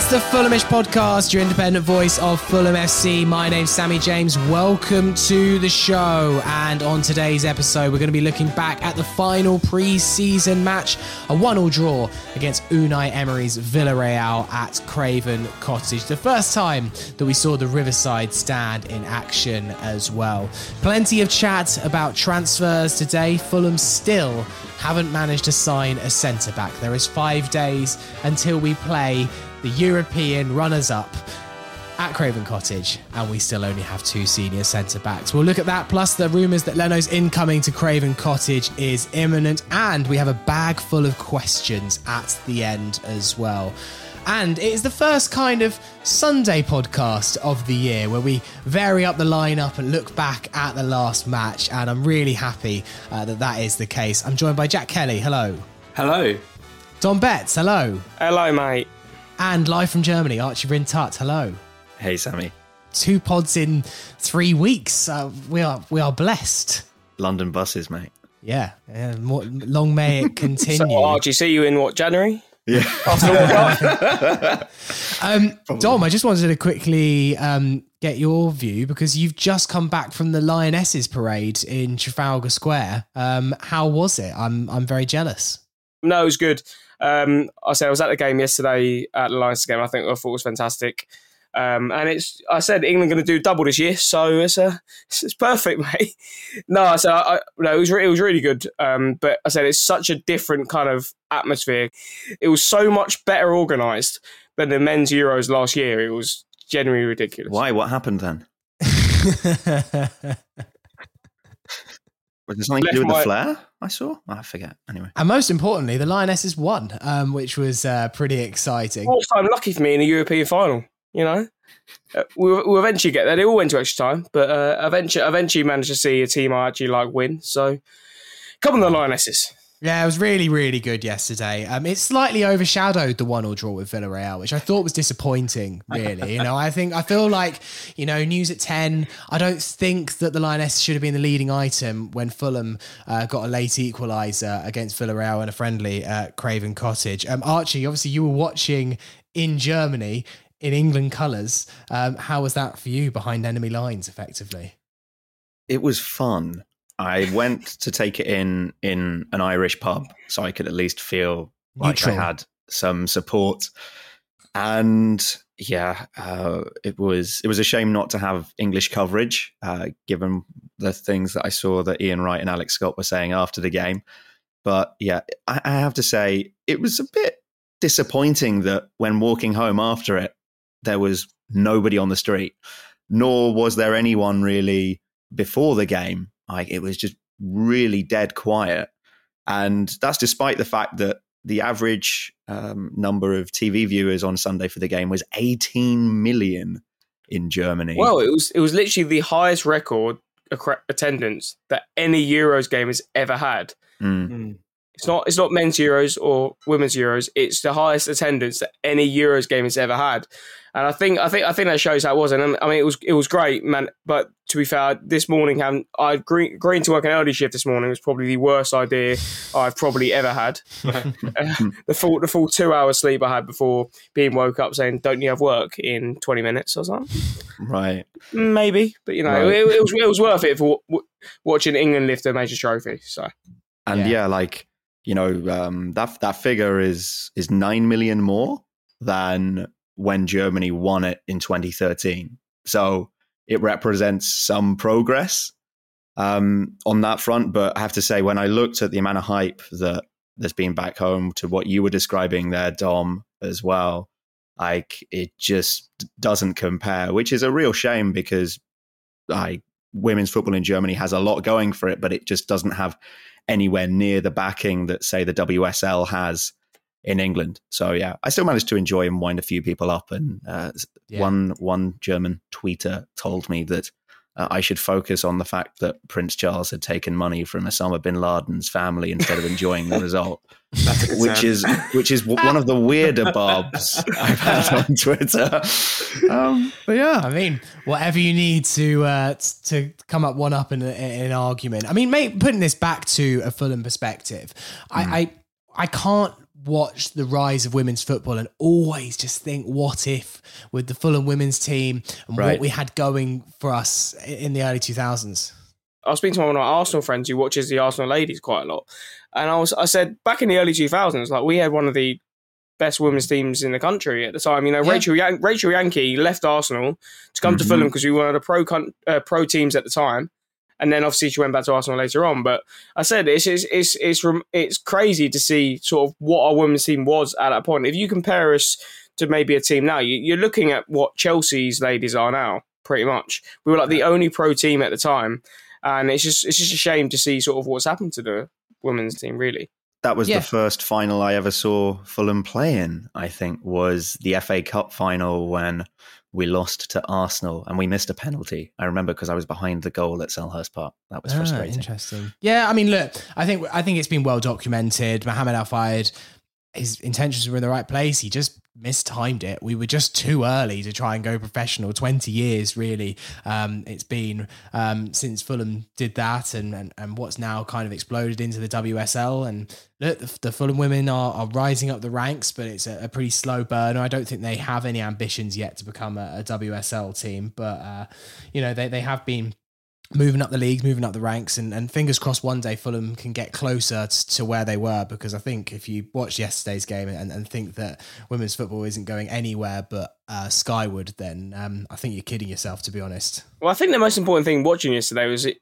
It's the Fulhamish podcast, your independent voice of Fulham FC. My name's Sammy James. Welcome to the show. And on today's episode, we're going to be looking back at the final pre season match, a one all draw against Unai Emery's Villarreal at Craven Cottage. The first time that we saw the Riverside stand in action as well. Plenty of chat about transfers today. Fulham still haven't managed to sign a centre back. There is five days until we play the European runners up at Craven Cottage, and we still only have two senior centre backs. We'll look at that, plus the rumours that Leno's incoming to Craven Cottage is imminent, and we have a bag full of questions at the end as well. And it is the first kind of Sunday podcast of the year where we vary up the lineup and look back at the last match. And I'm really happy uh, that that is the case. I'm joined by Jack Kelly. Hello. Hello. Dom Betts. Hello. Hello, mate. And live from Germany, Archie Rintut. Hello. Hey, Sammy. Two pods in three weeks. Uh, we are we are blessed. London buses, mate. Yeah. yeah more, long may it continue. so, Archie, see you in what January? Yeah. um, Dom, I just wanted to quickly um, get your view because you've just come back from the Lionesses parade in Trafalgar Square. Um, how was it? I'm I'm very jealous. No, it was good. Um, I said I was at the game yesterday at the Lions game. I think I thought it was fantastic. Um, and it's I said England going to do double this year, so it's a it's, it's perfect, mate. no, I said I, I, no, it was re- it was really good. Um, but I said it's such a different kind of atmosphere. It was so much better organised than the men's Euros last year. It was genuinely ridiculous. Why? What happened then? Was there something to do with my... the flair? I saw. Oh, I forget. Anyway, and most importantly, the Lionesses won, um, which was uh, pretty exciting. Fourth time lucky for me in a European final. You know, uh, we'll, we'll, eventually get there. They all went to extra time, but uh, eventually, eventually managed to see a team I actually like win. So, come on, the Lionesses. Yeah, it was really, really good yesterday. Um, it slightly overshadowed the one-all draw with Villarreal, which I thought was disappointing. Really, you know, I think I feel like you know, news at ten. I don't think that the Lioness should have been the leading item when Fulham uh, got a late equaliser against Villarreal in a friendly at Craven Cottage. Um, Archie, obviously, you were watching in Germany in England colours. Um, how was that for you behind enemy lines, effectively? It was fun. I went to take it in in an Irish pub so I could at least feel Neutral. like I had some support. And yeah, uh, it was it was a shame not to have English coverage, uh, given the things that I saw that Ian Wright and Alex Scott were saying after the game. But yeah, I, I have to say it was a bit disappointing that when walking home after it, there was nobody on the street, nor was there anyone really before the game like it was just really dead quiet. And that's despite the fact that the average um, number of TV viewers on Sunday for the game was 18 million in Germany. Well, it was it was literally the highest record attendance that any Euros game has ever had. Mm. It's not it's not men's Euros or women's Euros. It's the highest attendance that any Euros game has ever had. And I think I think I think that shows how it was. And I mean, it was it was great, man. But to be fair, this morning, I green, green to work an early shift this morning was probably the worst idea I've probably ever had. the full the full two hours sleep I had before being woke up saying, "Don't you have work in twenty minutes?" or something. Right. Maybe, but you know, right. it, it, was it was worth it for w- watching England lift a major trophy. So. And yeah, yeah like you know, um, that that figure is is nine million more than when Germany won it in 2013. So it represents some progress um, on that front. But I have to say, when I looked at the amount of hype that there's been back home to what you were describing there, Dom, as well, Like it just doesn't compare, which is a real shame because like women's football in Germany has a lot going for it, but it just doesn't have anywhere near the backing that say the WSL has in England. So yeah, I still managed to enjoy and wind a few people up. And uh, yeah. one one German tweeter told me that uh, I should focus on the fact that Prince Charles had taken money from Osama bin Laden's family instead of enjoying the result, which is which is one of the weirder bobs I've had on Twitter. Um, but yeah, I mean, whatever you need to uh, to come up one up in, a, in an argument. I mean, mate, putting this back to a Fulham perspective, mm. I, hmm. I I can't watch the rise of women's football and always just think, what if with the Fulham women's team and right. what we had going for us in the early 2000s? I was speaking to one of my Arsenal friends who watches the Arsenal ladies quite a lot. And I was, I said, back in the early 2000s, like we had one of the best women's teams in the country at the time. You know, yeah. Rachel Yan- Rachel Yankey left Arsenal to come mm-hmm. to Fulham because we were one of the pro uh, pro teams at the time and then obviously she went back to Arsenal later on. But I said it's it's it's it's, it's crazy to see sort of what our women's team was at that point. If you compare us to maybe a team now, you, are looking at what Chelsea's ladies are now, pretty much. We were like the only pro team at the time, and it's just it's just a shame to see sort of what's happened to the women's team, really. That was yeah. the first final I ever saw Fulham play in. I think was the FA Cup final when we lost to Arsenal and we missed a penalty. I remember because I was behind the goal at Selhurst Park. That was ah, frustrating. Interesting. Yeah, I mean, look, I think I think it's been well documented. Mohamed Al Fayed, his intentions were in the right place. He just mistimed it. We were just too early to try and go professional. Twenty years, really, um, it's been um, since Fulham did that, and, and and what's now kind of exploded into the WSL. And look, the, the Fulham women are, are rising up the ranks, but it's a, a, pretty slow burner. I don't think they have any ambitions yet to become a, a WSL team, but uh, you know they they have been moving up the leagues, moving up the ranks, and, and fingers crossed one day Fulham can get closer to where they were. Because I think if you watch yesterday's game and, and think that women's football isn't going anywhere but uh, skyward, then um, I think you're kidding yourself, to be honest. Well, I think the most important thing watching yesterday was it,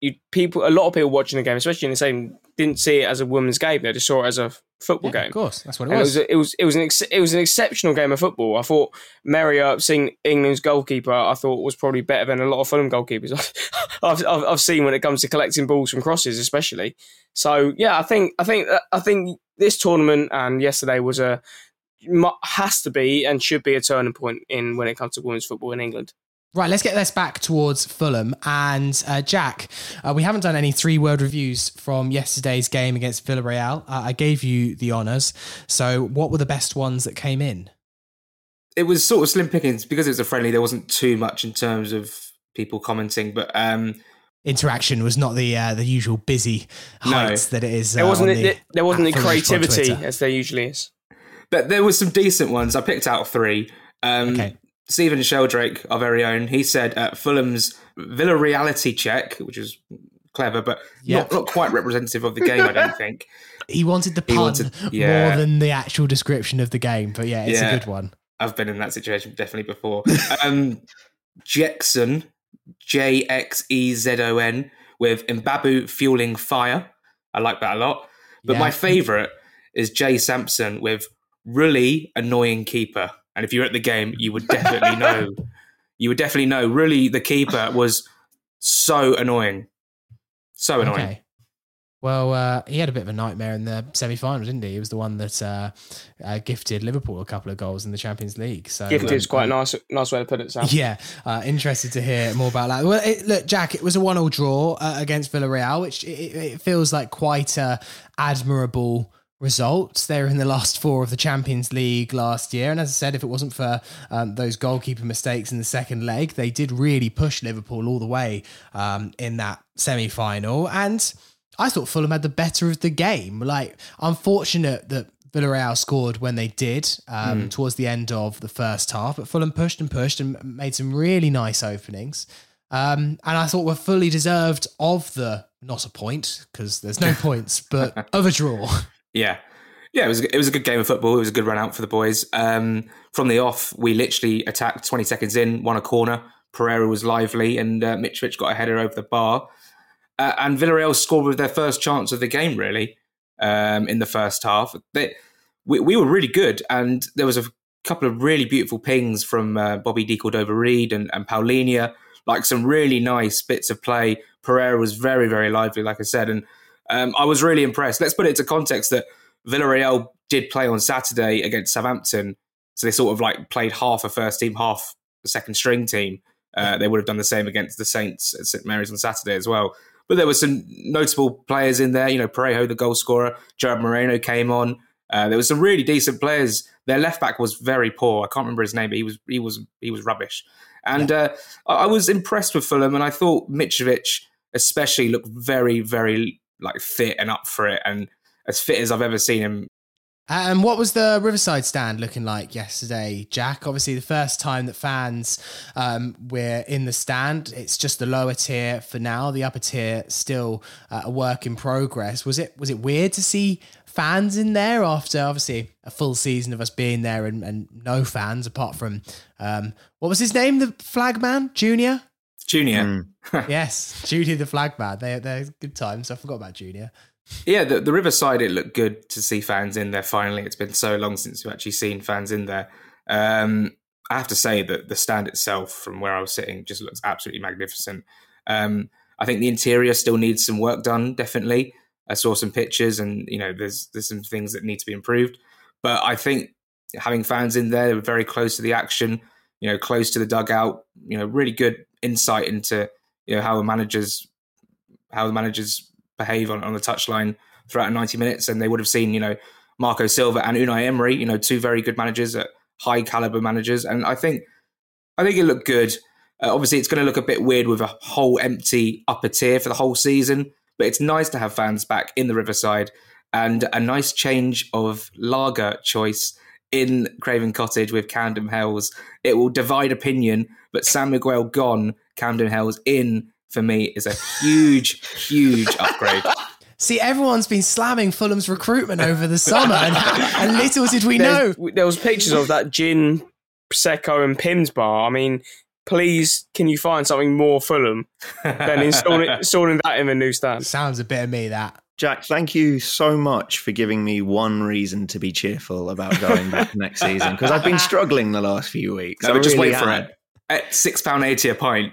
you people, a lot of people watching the game, especially in the same, didn't see it as a women's game. They just saw it as a football yeah, game. Of course, that's what it was. It was. It was. It was an. Ex- it was an exceptional game of football. I thought seeing England's goalkeeper, I thought was probably better than a lot of Fulham goalkeepers I've, I've, I've seen when it comes to collecting balls from crosses, especially. So yeah, I think I think uh, I think this tournament and yesterday was a has to be and should be a turning point in when it comes to women's football in England. Right, let's get this back towards Fulham. And uh, Jack, uh, we haven't done any three word reviews from yesterday's game against Villarreal. Uh, I gave you the honours. So, what were the best ones that came in? It was sort of slim pickings because it was a friendly. There wasn't too much in terms of people commenting, but um, interaction was not the uh, the usual busy heights no. that it is. there wasn't the, it, there wasn't the creativity as there usually is. But there were some decent ones. I picked out three. Um, okay. Stephen Sheldrake, our very own, he said uh, Fulham's Villa reality check, which is clever, but yep. not, not quite representative of the game, I don't think. he wanted the pun wanted, yeah. more than the actual description of the game, but yeah, it's yeah, a good one. I've been in that situation definitely before. um, Jexon, J X E Z O N, with Mbabu fueling fire. I like that a lot. But yeah. my favourite is Jay Sampson with really annoying keeper. And if you're at the game, you would definitely know. You would definitely know. Really, the keeper was so annoying, so annoying. Okay. Well, uh, he had a bit of a nightmare in the semi-finals, didn't he? He was the one that uh, uh, gifted Liverpool a couple of goals in the Champions League. So gifted um, is quite a nice, nice way to put it. Sam. Yeah, uh, interested to hear more about that. Well, it, look, Jack, it was a one-all draw uh, against Villarreal, which it, it, feels like quite a admirable results. They were in the last four of the Champions League last year. And as I said, if it wasn't for um, those goalkeeper mistakes in the second leg, they did really push Liverpool all the way um, in that semi final. And I thought Fulham had the better of the game. Like, unfortunate that. Villarreal scored when they did um, mm. towards the end of the first half, but Fulham pushed and pushed and made some really nice openings. Um, and I thought were fully deserved of the not a point because there's no points, but of a draw. Yeah. Yeah, it was it was a good game of football. It was a good run out for the boys. Um, from the off, we literally attacked 20 seconds in, won a corner. Pereira was lively, and uh, Mitrovic got a header over the bar. Uh, and Villarreal scored with their first chance of the game, really, um, in the first half. They, we, we were really good, and there was a couple of really beautiful pings from uh, Bobby De Cordova Reid and, and Palhinha, like some really nice bits of play. Pereira was very, very lively, like I said, and um, I was really impressed. Let's put it into context that Villarreal did play on Saturday against Southampton, so they sort of like played half a first team, half a second string team. Uh, they would have done the same against the Saints at St Mary's on Saturday as well. But there were some notable players in there. You know, Parejo, the goal scorer, Gerard Moreno came on. Uh, there was some really decent players. Their left back was very poor. I can't remember his name, but he was he was he was rubbish. And yeah. uh, I was impressed with Fulham, and I thought Mitrovic especially looked very very like fit and up for it, and as fit as I've ever seen him. And what was the Riverside stand looking like yesterday, Jack? Obviously, the first time that fans um, were in the stand. It's just the lower tier for now. The upper tier still uh, a work in progress. Was it was it weird to see fans in there after obviously a full season of us being there and, and no fans apart from um, what was his name, the flag man, Junior. Junior. Mm. yes, Junior the flag man. They they're good times. I forgot about Junior. Yeah, the, the Riverside it looked good to see fans in there. Finally, it's been so long since we've actually seen fans in there. Um, I have to say that the stand itself, from where I was sitting, just looks absolutely magnificent. Um, I think the interior still needs some work done, definitely. I saw some pictures, and you know, there's there's some things that need to be improved. But I think having fans in there, were very close to the action, you know, close to the dugout, you know, really good insight into you know how the managers how the managers behave on, on the touchline throughout 90 minutes, and they would have seen you know Marco Silva and Unai Emery, you know, two very good managers, at high caliber managers, and I think I think it looked good. Uh, obviously, it's going to look a bit weird with a whole empty upper tier for the whole season. But it's nice to have fans back in the Riverside and a nice change of lager choice in Craven Cottage with Camden Hells. It will divide opinion, but San Miguel gone, Camden Hells in for me is a huge, huge upgrade. See, everyone's been slamming Fulham's recruitment over the summer, and, and little did we know. There was pictures of that gin, prosecco, and Pimm's bar. I mean, please can you find something more Fulham than installing, installing that in the new stand? Sounds a bit of me that. Jack, thank you so much for giving me one reason to be cheerful about going back next season because I've been struggling the last few weeks. No, just really wait for it. At six pound eighty a pint.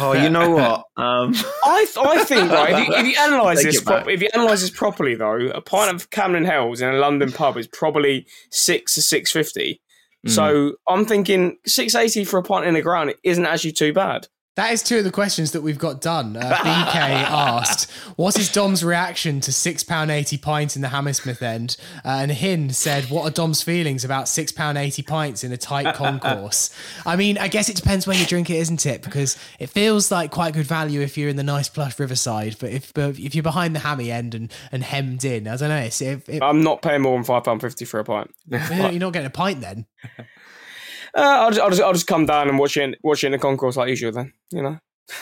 Oh, you know what? Um, I th- I think right. If you, if you analyze this, pro- if you analyze this properly, though, a pint of Camden Hells in a London pub is probably six to six fifty. So mm. I'm thinking 680 for a pint in the ground isn't actually too bad. That is two of the questions that we've got done. Uh, BK asked, "What is Dom's reaction to six pound eighty pints in the Hammersmith end?" Uh, and Hin said, "What are Dom's feelings about six pound eighty pints in a tight concourse?" I mean, I guess it depends when you drink it, isn't it? Because it feels like quite good value if you're in the nice plush Riverside, but if if you're behind the hammy end and, and hemmed in, I don't know. It's, it, it, I'm not paying more than five pound fifty for a pint. You're not getting a pint then. Uh, I'll, just, I'll just I'll just come down and watch it in, watch it in the concourse like usual. Then you know.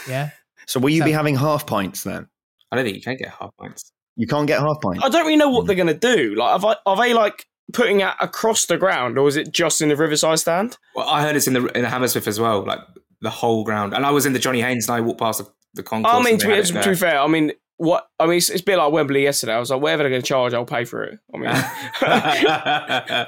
Yeah. So will you so, be having half pints then? I don't think you can get half pints. You can't get half pints. I don't really know what mm. they're going to do. Like, are, are they like putting it across the ground, or is it just in the Riverside stand? Well, I heard it's in the in the Hammersmith as well, like the whole ground. And I was in the Johnny Haynes, and I walked past the, the concourse. I mean, to be, to be fair, I mean, what I mean, it's, it's a bit like Wembley yesterday. I was like, whatever they're going to charge, I'll pay for it. I mean,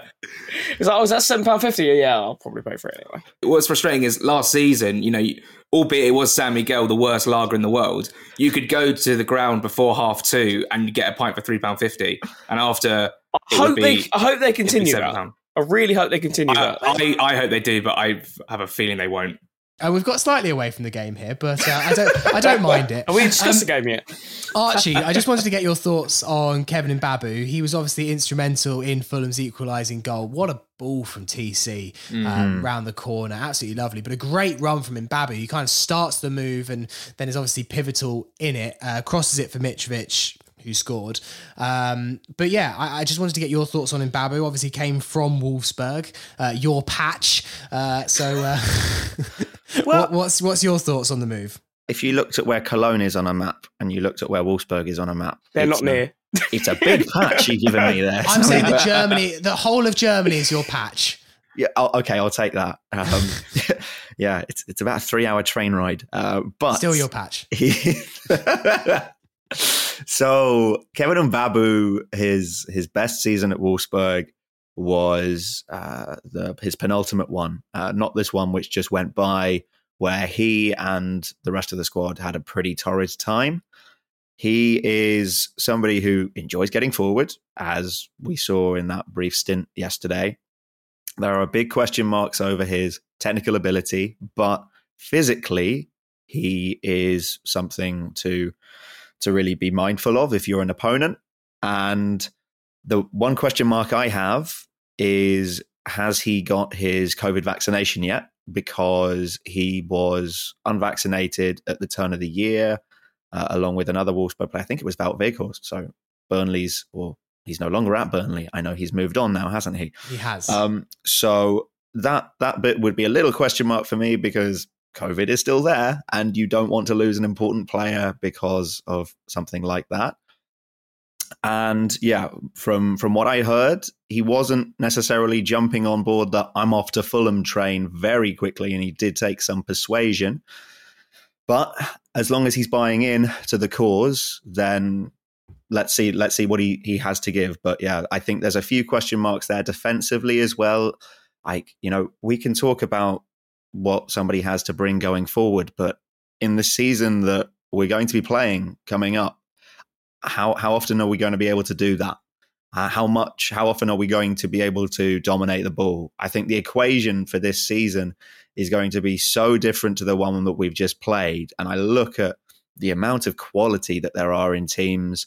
it's like, oh, is that seven pound fifty? Yeah, I'll probably pay for it anyway. What's frustrating is last season, you know, albeit it was San Miguel, the worst lager in the world, you could go to the ground before half two and get a pint for three pound fifty, and after, I hope be, they, I hope they continue that. I really hope they continue I, that. I, I hope they do, but I have a feeling they won't. Uh, we've got slightly away from the game here, but uh, I don't. I don't mind it. Are we discussed um, the game yet? Archie, I just wanted to get your thoughts on Kevin Mbabu. He was obviously instrumental in Fulham's equalising goal. What a ball from TC mm-hmm. um, round the corner, absolutely lovely. But a great run from Mbabu. He kind of starts the move and then is obviously pivotal in it. Uh, crosses it for Mitrovic who scored. Um, but yeah, I, I, just wanted to get your thoughts on Mbabu. Obviously, came from Wolfsburg, uh, your patch. Uh, so, uh, well, what, what's what's your thoughts on the move? If you looked at where Cologne is on a map and you looked at where Wolfsburg is on a map, they're not near. It's a big patch you've given me there. I'm saying that Germany, the whole of Germany is your patch. Yeah, I'll, okay, I'll take that. Um, yeah, it's it's about a three hour train ride, uh, but still your patch. So Kevin Mbabu, his his best season at Wolfsburg, was uh, the his penultimate one, uh, not this one which just went by, where he and the rest of the squad had a pretty torrid time. He is somebody who enjoys getting forward, as we saw in that brief stint yesterday. There are big question marks over his technical ability, but physically, he is something to to really be mindful of if you're an opponent. And the one question mark I have is has he got his COVID vaccination yet? Because he was unvaccinated at the turn of the year, uh, along with another Wolfsburg player. I think it was Wout Weghorst. So Burnley's, or he's no longer at Burnley. I know he's moved on now, hasn't he? He has. Um, so that that bit would be a little question mark for me because COVID is still there, and you don't want to lose an important player because of something like that. And yeah, from from what I heard, he wasn't necessarily jumping on board the "I'm off to Fulham" train very quickly, and he did take some persuasion. But as long as he's buying in to the cause, then let's see let's see what he he has to give. But yeah, I think there's a few question marks there defensively as well. Like you know, we can talk about what somebody has to bring going forward. But in the season that we're going to be playing coming up, how how often are we going to be able to do that? Uh, how much? How often are we going to be able to dominate the ball? I think the equation for this season is going to be so different to the one that we've just played. And I look at the amount of quality that there are in teams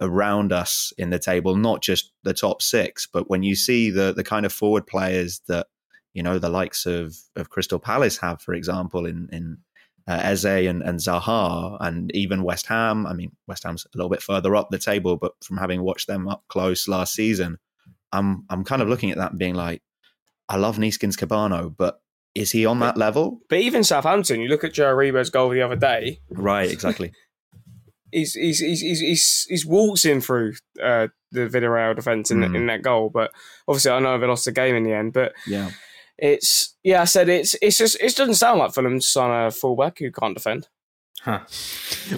around us in the table, not just the top six, but when you see the the kind of forward players that you know the likes of of Crystal Palace have, for example, in in uh, Eze and, and Zaha, and even West Ham. I mean, West Ham's a little bit further up the table, but from having watched them up close last season, I'm I'm kind of looking at that and being like, I love Neeskens Kebano, but is he on that level? But even Southampton, you look at Joe Aribo's goal the other day. Right, exactly. he's, he's, he's, he's, he's, waltzing through uh, the Villarreal defence in, mm. in that goal. But obviously, I know they lost the game in the end. But yeah, it's yeah, I said it's it's just it doesn't sound like Fulham to sign a fullback who can't defend. Huh.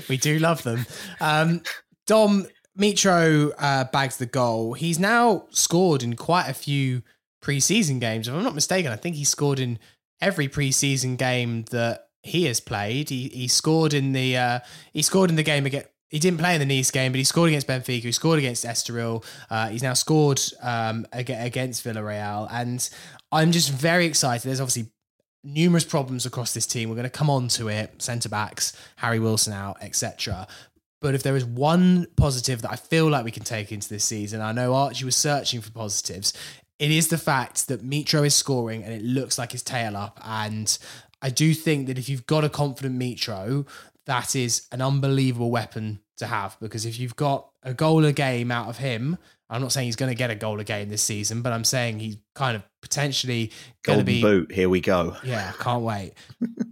we do love them. Um, Dom Mitro uh, bags the goal. He's now scored in quite a few preseason games. If I'm not mistaken, I think he scored in every preseason game that he has played. He he scored in the uh, he scored in the game against he didn't play in the Nice game, but he scored against Benfica. He scored against Estoril. Uh, he's now scored um, against Villarreal, and I'm just very excited. There's obviously numerous problems across this team. We're going to come on to it. Centre backs, Harry Wilson out, etc. But if there is one positive that I feel like we can take into this season, I know Archie was searching for positives. It is the fact that Mitro is scoring and it looks like his tail up. And I do think that if you've got a confident Mitro, that is an unbelievable weapon to have because if you've got a goal a game out of him, I'm not saying he's going to get a goal a game this season, but I'm saying he's kind of potentially going to be boot. Here we go. Yeah, can't wait.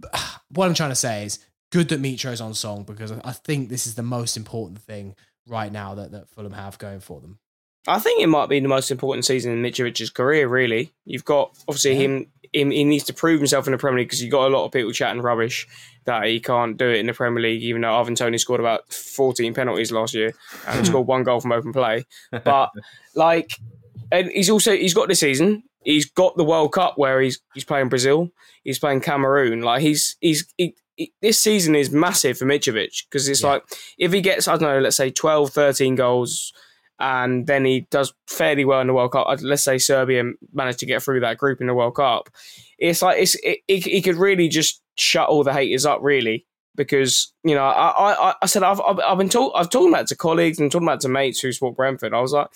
what I'm trying to say is good that Mitro's on song because I think this is the most important thing right now that, that Fulham have going for them. I think it might be the most important season in Mitrovic's career. Really, you've got obviously yeah. him, him. He needs to prove himself in the Premier League because you've got a lot of people chatting rubbish that he can't do it in the Premier League. Even though Ivan Toney scored about fourteen penalties last year and scored one goal from open play, but like, and he's also he's got this season. He's got the World Cup where he's he's playing Brazil. He's playing Cameroon. Like he's he's he, this season is massive for Mitrovic because it's yeah. like if he gets I don't know, let's say 12, 13 goals and then he does fairly well in the World Cup. Let's say Serbia managed to get through that group in the World Cup. It's like it's it, he could really just shut all the haters up, really, because you know I I, I said I've I've been talk, I've talking about to colleagues and talking about to mates who support Brentford. I was like,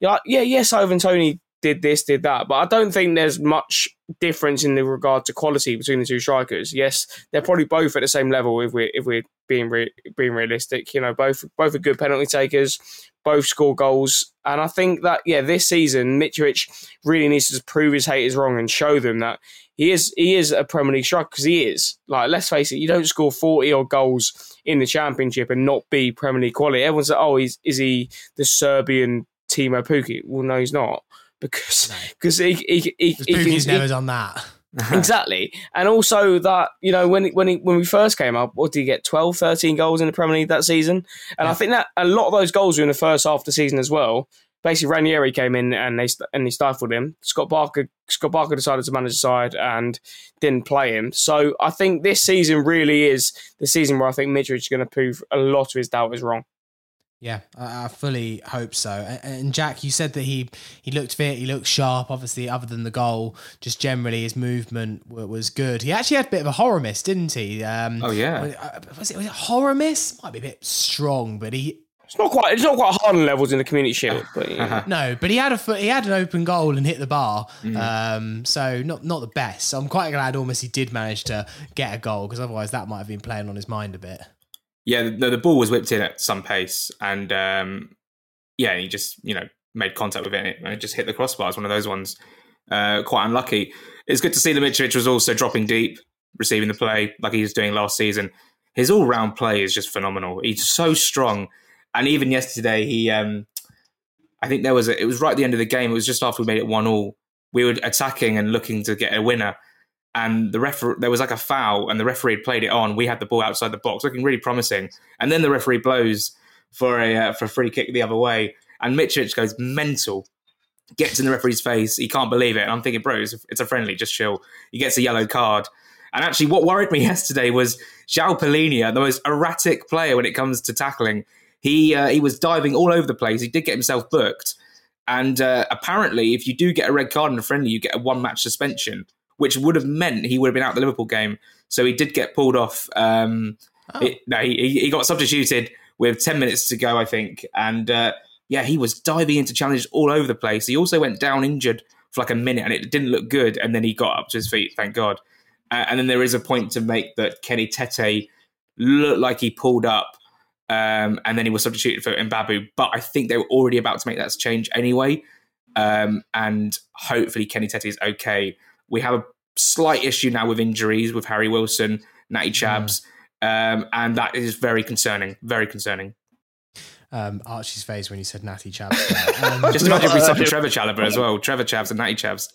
yeah, yeah, yes, Ivan Toney did this, did that. But I don't think there's much difference in the regard to quality between the two strikers. Yes, they're probably both at the same level if we're if we're being re- being realistic. You know, both both are good penalty takers, both score goals, and I think that yeah, this season Mitrovic really needs to prove his haters wrong and show them that he is he is a Premier League striker because he is. Like, let's face it, you don't score forty odd goals in the Championship and not be Premier League quality. Everyone's like, oh, he's is he the Serbian Teemu Pukki? Well, no, he's not because because no. he, he, he, he he's never done that. exactly. And also that, you know, when when he, when we first came up, what did he get? 12, 13 goals in the Premier League that season? And yeah. I think that a lot of those goals were in the first half of the season as well. basically Ranieri came in and they and he stifled him. Scott Parker Scott Parker decided to manage the side and didn't play him. So I think this season really is the season where I think Mitrovic is going to prove a lot of his doubt is wrong. Yeah, I, fully hope so. And, Jack, you said that he he looked fit, he looked sharp. Obviously, other than the goal, just generally his movement was good. He actually had a bit of a horror miss, didn't he? Um, oh yeah, uh, was it, was it horror miss? Might be a bit strong, but he it's not quite. It's not quite Haaland levels in the Community Shield, but yeah. no. But he had a he had an open goal and hit the bar. Mm. Um, so not not the best. So I'm quite glad almost he did manage to get a goal because otherwise that might have been playing on his mind a bit. Yeah, the, the ball was whipped in at some pace, and um, yeah, he just you know made contact with it and it just hit the crossbar. It's one of those ones. Uh, quite unlucky. It's good to see that Mitrovic was also dropping deep, receiving the play like he was doing last season. His all round play is just phenomenal. He's so strong and even yesterday, he, um, I think there was a, it was right at the end of the game. It was just after we made it one all. We were attacking and looking to get a winner, and the referee there was like a foul, and the referee played it on. We had the ball outside the box, looking really promising, and then the referee blows for a uh, for a free kick the other way, and Mitrovic goes mental, gets in the referee's face. He can't believe it, and I'm thinking, bro, it's a, it's a friendly, just chill. He gets a yellow card. And actually, what worried me yesterday was João Palhinha, the most erratic player when it comes to tackling. He uh, he was diving all over the place. He did get himself booked, and uh, apparently, if you do get a red card in a friendly, you get a one match suspension, which would have meant he would have been out the Liverpool game. So he did get pulled off. Um, oh. it, no, he, he got substituted with ten minutes to go, I think, and uh, yeah, he was diving into challenges all over the place. He also went down injured for like a minute, and it didn't look good. And then he got up to his feet, thank God. Uh, and then there is a point to make that Kenny Tete looked like he pulled up um, and then he was substituted for Mbabu. But I think they were already about to make that change anyway. Um, and hopefully Kenny Tete is okay. We have a slight issue now with injuries with Harry Wilson, Natty Chabs, mm. um, and that is very concerning. Very concerning. Um, Archie's face when you said Natty Chabs. Um, Just imagine if we subbed Trevor Chalobah as well. Trevor Chabs and Natty Chabs.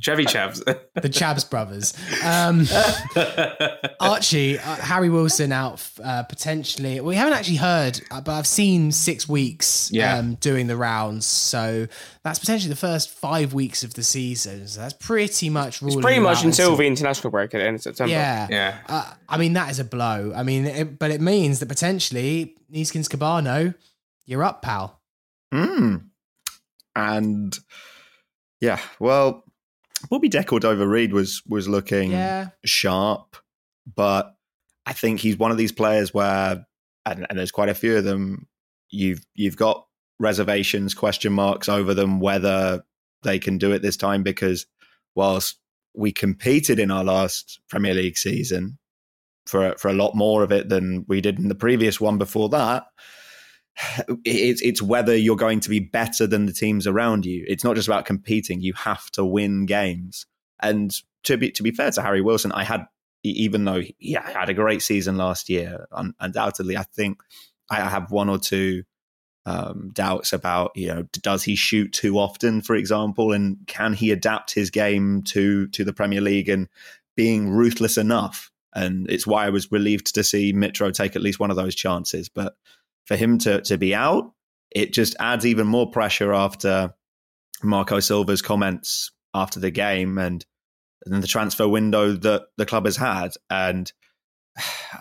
Chevy Chavs. the Chavs brothers. Um, Archie, uh, Harry Wilson out uh, potentially. We haven't actually heard, uh, but I've seen six weeks yeah. um, doing the rounds. So that's potentially the first five weeks of the season. So that's pretty much It's pretty much until the international break at the end of September. Yeah. Yeah. Uh, I mean, that is a blow. I mean, it, but it means that potentially Neeskens Kebano, you're up, pal. Hmm. And yeah, well, Bobby Decordova-Reid was was looking yeah. sharp, but I think he's one of these players where, and, and there's quite a few of them. You've you've got reservations, question marks over them whether they can do it this time because whilst we competed in our last Premier League season for for a lot more of it than we did in the previous one before that, it's it's whether you're going to be better than the teams around you. It's not just about competing; you have to win games. And to be to be fair to Harry Wilson, I had even though he had a great season last year, undoubtedly, I think I have one or two um, doubts about you know does he shoot too often, for example, and can he adapt his game to to the Premier League and being ruthless enough. And it's why I was relieved to see Mitro take at least one of those chances, but for him to to be out, it just adds even more pressure after Marco Silva's comments after the game and, and the transfer window that the club has had. And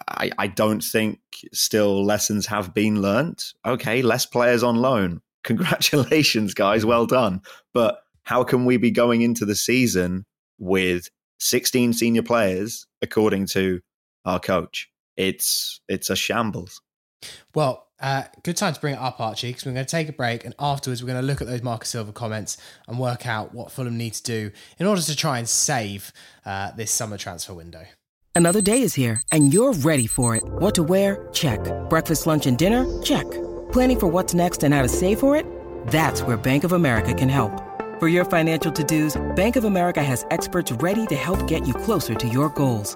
I, I don't think still lessons have been learnt. Okay, less players on loan. Congratulations, guys. Well done. But how can we be going into the season with 16 senior players, according to our coach? It's it's a shambles. Well, uh, good time to bring it up, Archie, because we're going to take a break and afterwards we're going to look at those Marco Silva comments and work out what Fulham need to do in order to try and save uh, this summer transfer window. Another day is here and you're ready for it. What to wear? Check. Breakfast, lunch, and dinner? Check. Planning for what's next and how to save for it? That's where Bank of America can help. For your financial to-dos, Bank of America has experts ready to help get you closer to your goals.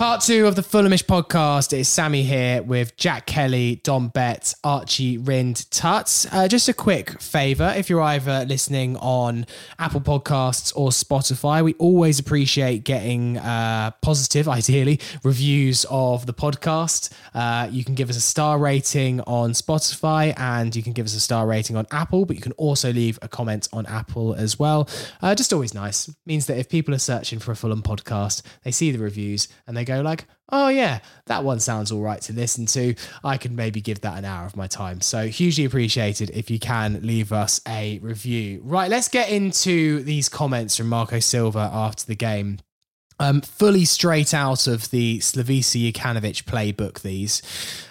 Part two of the Fulhamish podcast. It's Sammy here with Jack Kelly, Dom Bett, Archie Rind Tuts. Uh, just a quick favour if you're either listening on Apple Podcasts or Spotify, we always appreciate getting uh, positive, ideally, reviews of the podcast. Uh, you can give us a star rating on Spotify and you can give us a star rating on Apple, but you can also leave a comment on Apple as well. Uh, just always nice. Means that if people are searching for a Fulham podcast, they see the reviews and they go like, oh yeah, that one sounds all right to listen to. I can maybe give that an hour of my time. So hugely appreciated if you can leave us a review. Right, let's get into these comments from Marco Silva after the game. Um, fully straight out of the Slavisa Jokanovic playbook, these.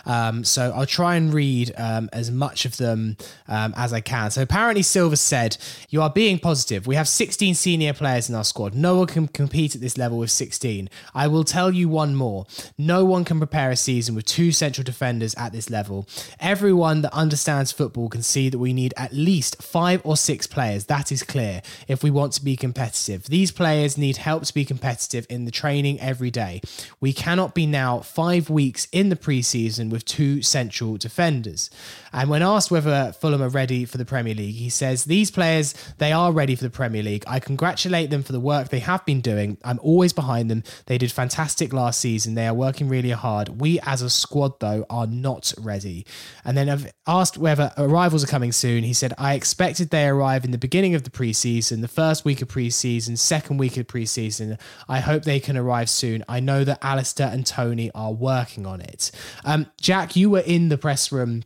Um, so I'll try and read um, as much of them um, as I can. So apparently, Silva said, You are being positive. We have 16 senior players in our squad. No one can compete at this level with 16. I will tell you one more. No one can prepare a season with two central defenders at this level. Everyone that understands football can see that we need at least five or six players. That is clear if we want to be competitive. These players need help to be competitive in the training every day. We cannot be now five weeks in the preseason with two central defenders. And when asked whether Fulham are ready for the Premier League, he says, These players, they are ready for the Premier League. I congratulate them for the work they have been doing. I'm always behind them. They did fantastic last season. They are working really hard. We as a squad, though, are not ready. And then I've asked whether arrivals are coming soon. He said, I expected they arrive in the beginning of the preseason, the first week of preseason, second week of preseason. I hope they can arrive soon. I know that Alistair and Tony are working on it. Um, Jack, you were in the press room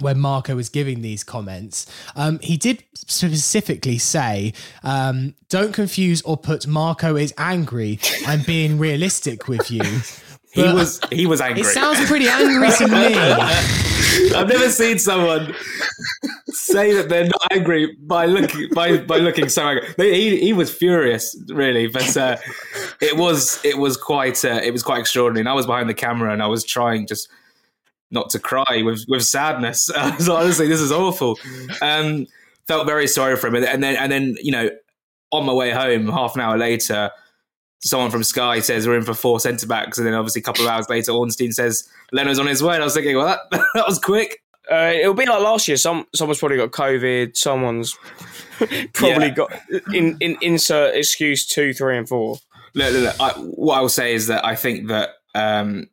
when Marco was giving these comments, um, he did specifically say, um, "Don't confuse or put Marco is angry. I'm being realistic with you." he was he was angry. It sounds pretty angry to me. I've never seen someone say that they're not angry by looking by by looking so angry. He he was furious, really, but uh, it was it was quite uh, it was quite extraordinary. And I was behind the camera and I was trying just not to cry with with sadness. so honestly, this is awful. Um, felt very sorry for him, and then and then you know, on my way home, half an hour later, someone from Sky says we're in for four centre backs, and then obviously a couple of hours later, Ornstein says Leno's on his way. And I was thinking, well, that that was quick. Uh, it'll be like last year. Some someone's probably got COVID. Someone's probably yeah. got in, in insert excuse two, three, and four. Look, look, look I, what I will say is that I think that um,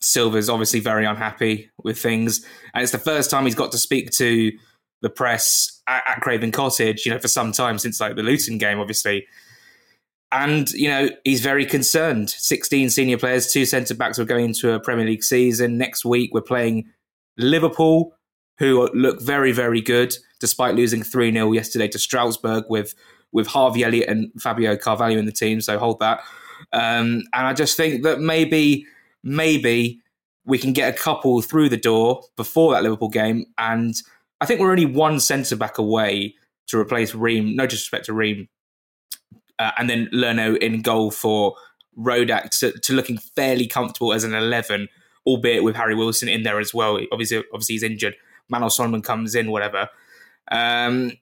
Silva's obviously very unhappy with things, and it's the first time he's got to speak to the press at, at Craven Cottage, you know, for some time since like the Luton game, obviously. And you know he's very concerned. Sixteen senior players, two centre backs are going into a Premier League season. Next week we're playing Liverpool, who look very, very good, despite losing 3 0 yesterday to Strasbourg with, with Harvey Elliott and Fabio Carvalho in the team. So hold that. Um, and I just think that maybe maybe we can get a couple through the door before that Liverpool game. And I think we're only one centre back away to replace Ream. No disrespect to Ream. Uh, and then Leno in goal for Rodak to, to, looking fairly comfortable as an 11, albeit with Harry Wilson in there as well. Obviously, obviously he's injured. Manor Solomon comes in, whatever. Um,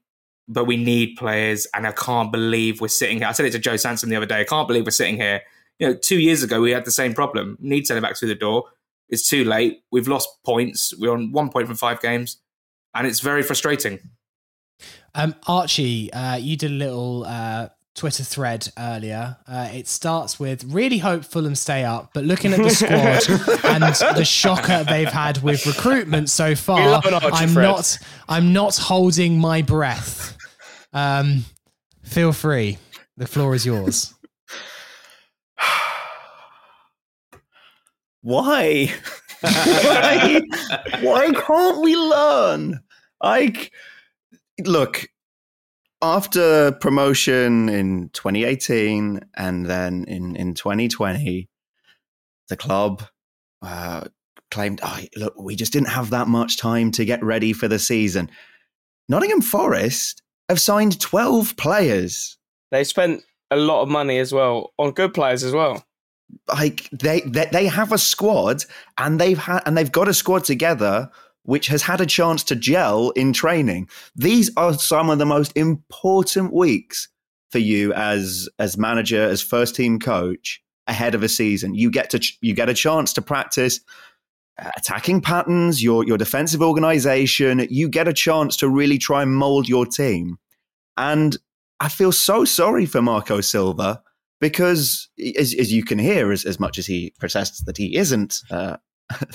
but we need players, and I can't believe we're sitting here. I said it to Joe Sansom the other day. I can't believe we're sitting here you know, two years ago we had the same problem. Need centre back through the door. It's too late. We've lost points. We're on one point from five games, and it's very frustrating. Um, Archie, uh, you did a little uh, Twitter thread earlier. Uh, it starts with really hope Fulham stay up, but looking at the squad and the shocker they've had with recruitment so far, I'm not. I'm not holding my breath. Um, feel free. The floor is yours. Why? why? why can't we learn? I look. After promotion in 2018 and then in, in 2020, the club uh, claimed, oh, look, we just didn't have that much time to get ready for the season. Nottingham Forest have signed 12 players. They spent a lot of money as well on good players as well. Like they, they they have a squad and they've had and they've got a squad together which has had a chance to gel in training. These are some of the most important weeks for you as as manager, as first team coach ahead of a season. You get to you get a chance to practice uh, attacking patterns, your your defensive organization. You get a chance to really try and mold your team. And I feel so sorry for Marco Silva because, as, as you can hear, as, as much as he protests that he isn't uh,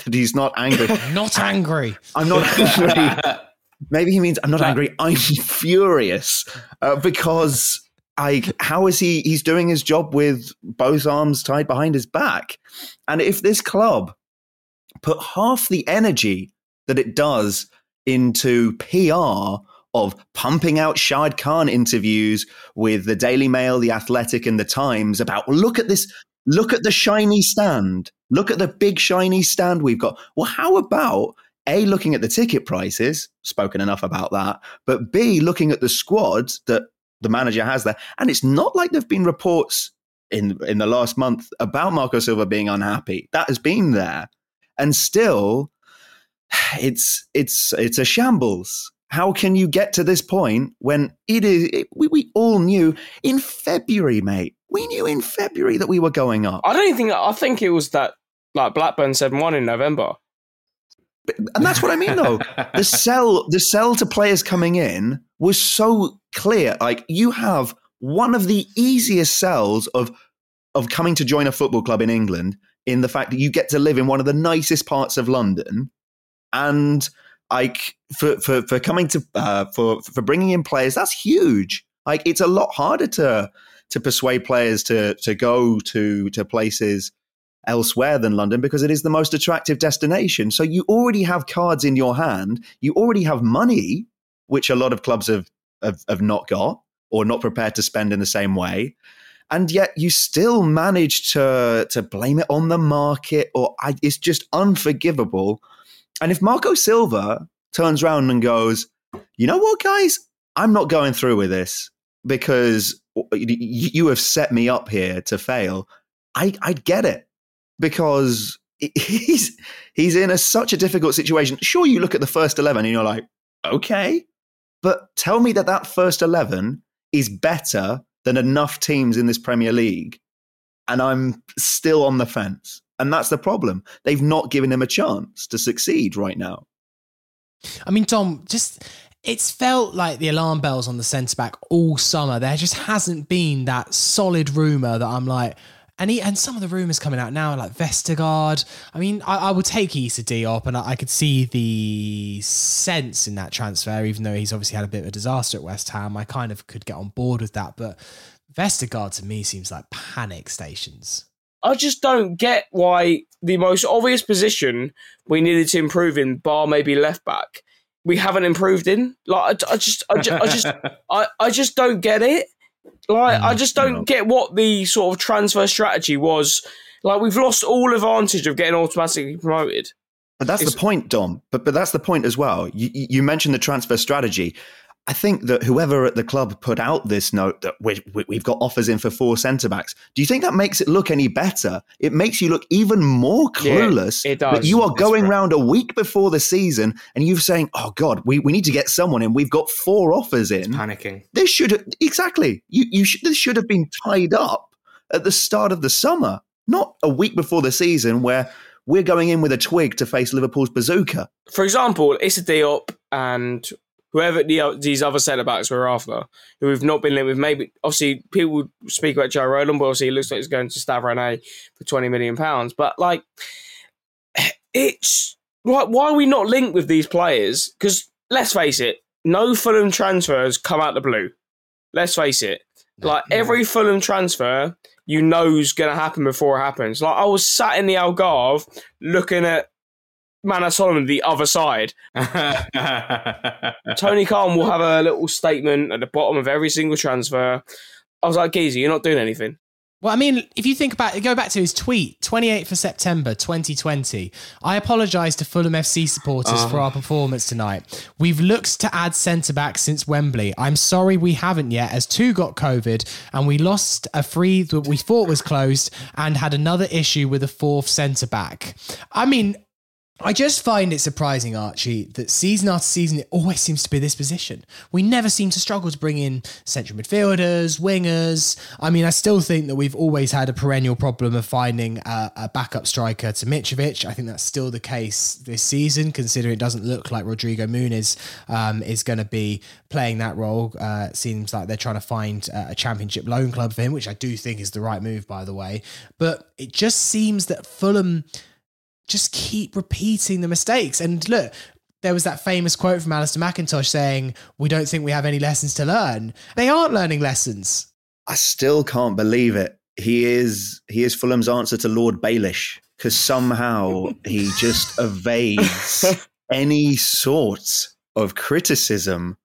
that he's not angry. not angry. I'm not angry. Maybe he means I'm not angry. I'm furious uh, because I how is he? He's doing his job with both arms tied behind his back, and if this club put half the energy that it does into PR of pumping out Shahid Khan interviews with the Daily Mail, the Athletic, and the Times about look at this Look at the shiny stand. Look at the big shiny stand we've got. Well, how about A, looking at the ticket prices, spoken enough about that, but B, looking at the squad that the manager has there. And it's not like there've been reports in in the last month about Marco Silva being unhappy. That has been there. And still it's it's it's a shambles. How can you get to this point when it is it, we, we all knew in February, mate, we knew in February that we were going up. I don't think. I think it was that like Blackburn said one in November. And that's what I mean, though. the sell, the sell to players coming in was so clear. Like you have one of the easiest sells of of coming to join a football club in England in the fact that you get to live in one of the nicest parts of London, and like for for for coming to uh, for for bringing in players, that's huge. Like it's a lot harder to to persuade players to to go to to places elsewhere than London because it is the most attractive destination. So you already have cards in your hand. You already have money, which a lot of clubs have have, have not got or not prepared to spend in the same way. And yet you still manage to to blame it on the market, or I, it's just unforgivable. And if Marco Silva turns around and goes, you know what, guys, I'm not going through with this because you have set me up here to fail, I I get it because he's he's in a, such a difficult situation. Sure, you look at the first eleven and you're like, okay, but tell me that that first eleven is better than enough teams in this Premier League, and I'm still on the fence. And that's the problem. They've not given him a chance to succeed right now. I mean, Tom, just it's felt like the alarm bells on the centre back all summer. There just hasn't been that solid rumour that I'm like, and he, and some of the rumours coming out now, like Vestergaard. I mean, I, I would take Issa Diop, and I, I, could see the sense in that transfer, even though he's obviously had a bit of a disaster at West Ham. I kind of could get on board with that, but Vestergaard to me seems like panic stations. I just don't get why the most obvious position we needed to improve in, bar maybe left back, we haven't improved in. Like I, I just, I just, I just, I, I just don't get it. Like I just don't get what the sort of transfer strategy was. Like we've lost all advantage of getting automatically promoted. But that's it's, the point, Dom. But but that's the point as well. You you mentioned the transfer strategy. I think that whoever at the club put out this note that we, have got offers in for four centre backs, do you think that makes it look any better? It makes you look even more clueless. Yeah, it does. That you are going around a week before the season and you're saying, "Oh God, we, we need to get someone in. We've got four offers in." It's panicking. This should exactly. You you should, this should have been tied up at the start of the summer, not a week before the season where we're going in with a twig to face Liverpool's bazooka. For example, it's Issa Diop and whoever the, these other centre backs were after, who we've not been linked with. Maybe obviously people speak about Joe Rodon, but obviously it looks like he's going to Rennais for twenty million pounds. But like, it's like why are we not linked with these players? Because let's face it, no Fulham transfers come out the blue. Let's face it, like every Fulham transfer, you know is going to happen before it happens. Like I was sat in the Algarve looking at Manor Solomon the other side. Tony Khan will have a little statement at the bottom of every single transfer. I was like, Geezy, you're not doing anything. Well, I mean, if you think about go back to his tweet, 28th of September 2020. I apologise to Fulham FC supporters for uh-huh. our performance tonight. We've looked to add centre back since Wembley. I'm sorry we haven't yet, as two got COVID and we lost a free that we thought was closed and had another issue with a fourth centre back. I mean, I just find it surprising, Archie, that season after season it always seems to be this position. We never seem to struggle to bring in central midfielders, wingers. I mean, I still think that we've always had a perennial problem of finding a, a backup striker to Mitrovic. I think that's still the case this season, considering it doesn't look like Rodrigo Muniz um, is going to be playing that role. Uh, seems like they're trying to find a championship loan club for him, which I do think is the right move, by the way. But it just seems that Fulham just keep repeating the mistakes. And look, there was that famous quote from Alistair Mackintosh saying, We don't think we have any lessons to learn. They aren't learning lessons. I still can't believe it. He is he is Fulham's answer to Lord Baelish because somehow he just evades any sort of criticism.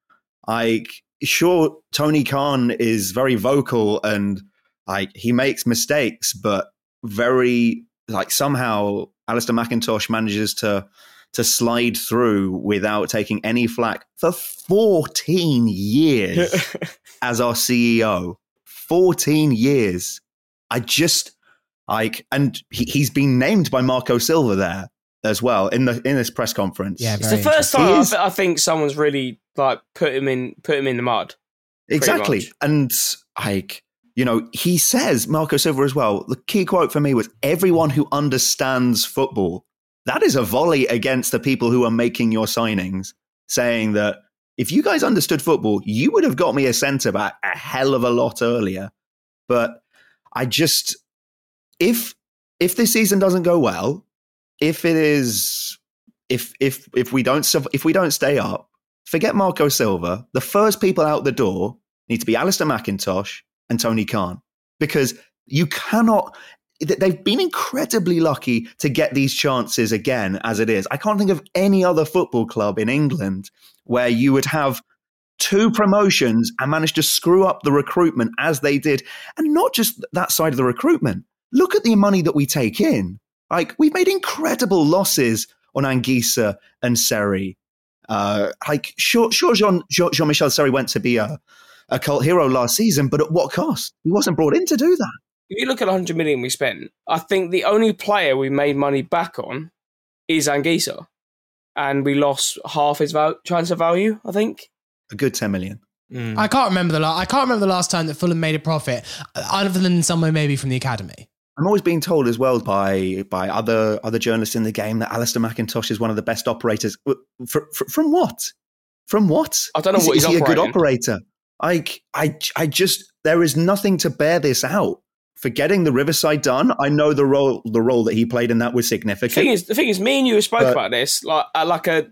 Like, sure, Tony Khan is very vocal and like he makes mistakes, but very like somehow Alistair Mackintosh manages to to slide through without taking any flack for 14 years as our CEO. 14 years. I just like and he, he's been named by Marco Silva there as well in the in this press conference. Yeah, It's the first time I, th- I think someone's really like put him in put him in the mud. Exactly. And like, you know, he says, Marco Silva as well, the key quote for me was everyone who understands football. That is a volley against the people who are making your signings, saying that if you guys understood football, you would have got me a centre back a hell of a lot earlier. But I just if if this season doesn't go well, if it is if if if we don't if we don't stay up, forget Marco Silva. The first people out the door need to be Alistair Mackintosh and Tony Khan because you cannot. They've been incredibly lucky to get these chances again, as it is. I can't think of any other football club in England where you would have two promotions and manage to screw up the recruitment as they did. And not just that side of the recruitment. Look at the money that we take in. Like, we've made incredible losses on Anguissa and Seri. Uh, like, sure, sure Jean, Jean, Jean-Michel Seri went to be a, a cult hero last season, but at what cost? He wasn't brought in to do that. If you look at 100 million we spent, I think the only player we made money back on is Anguissa. And we lost half his val- transfer value, I think. A good 10 million. I can't remember the la- I can't remember the last time that Fulham made a profit, uh, other than somewhere maybe from the academy. I'm always being told as well by by other other journalists in the game that Alistair Mackintosh is one of the best operators. Fr- fr- from what? From what? I don't know is, what is he's he a good operating. operator? I, I, I just there is nothing to bear this out. For getting the Riverside done, I know the role the role that he played in that was The significant. thing is, the thing is, me and you spoke But- about this like at like a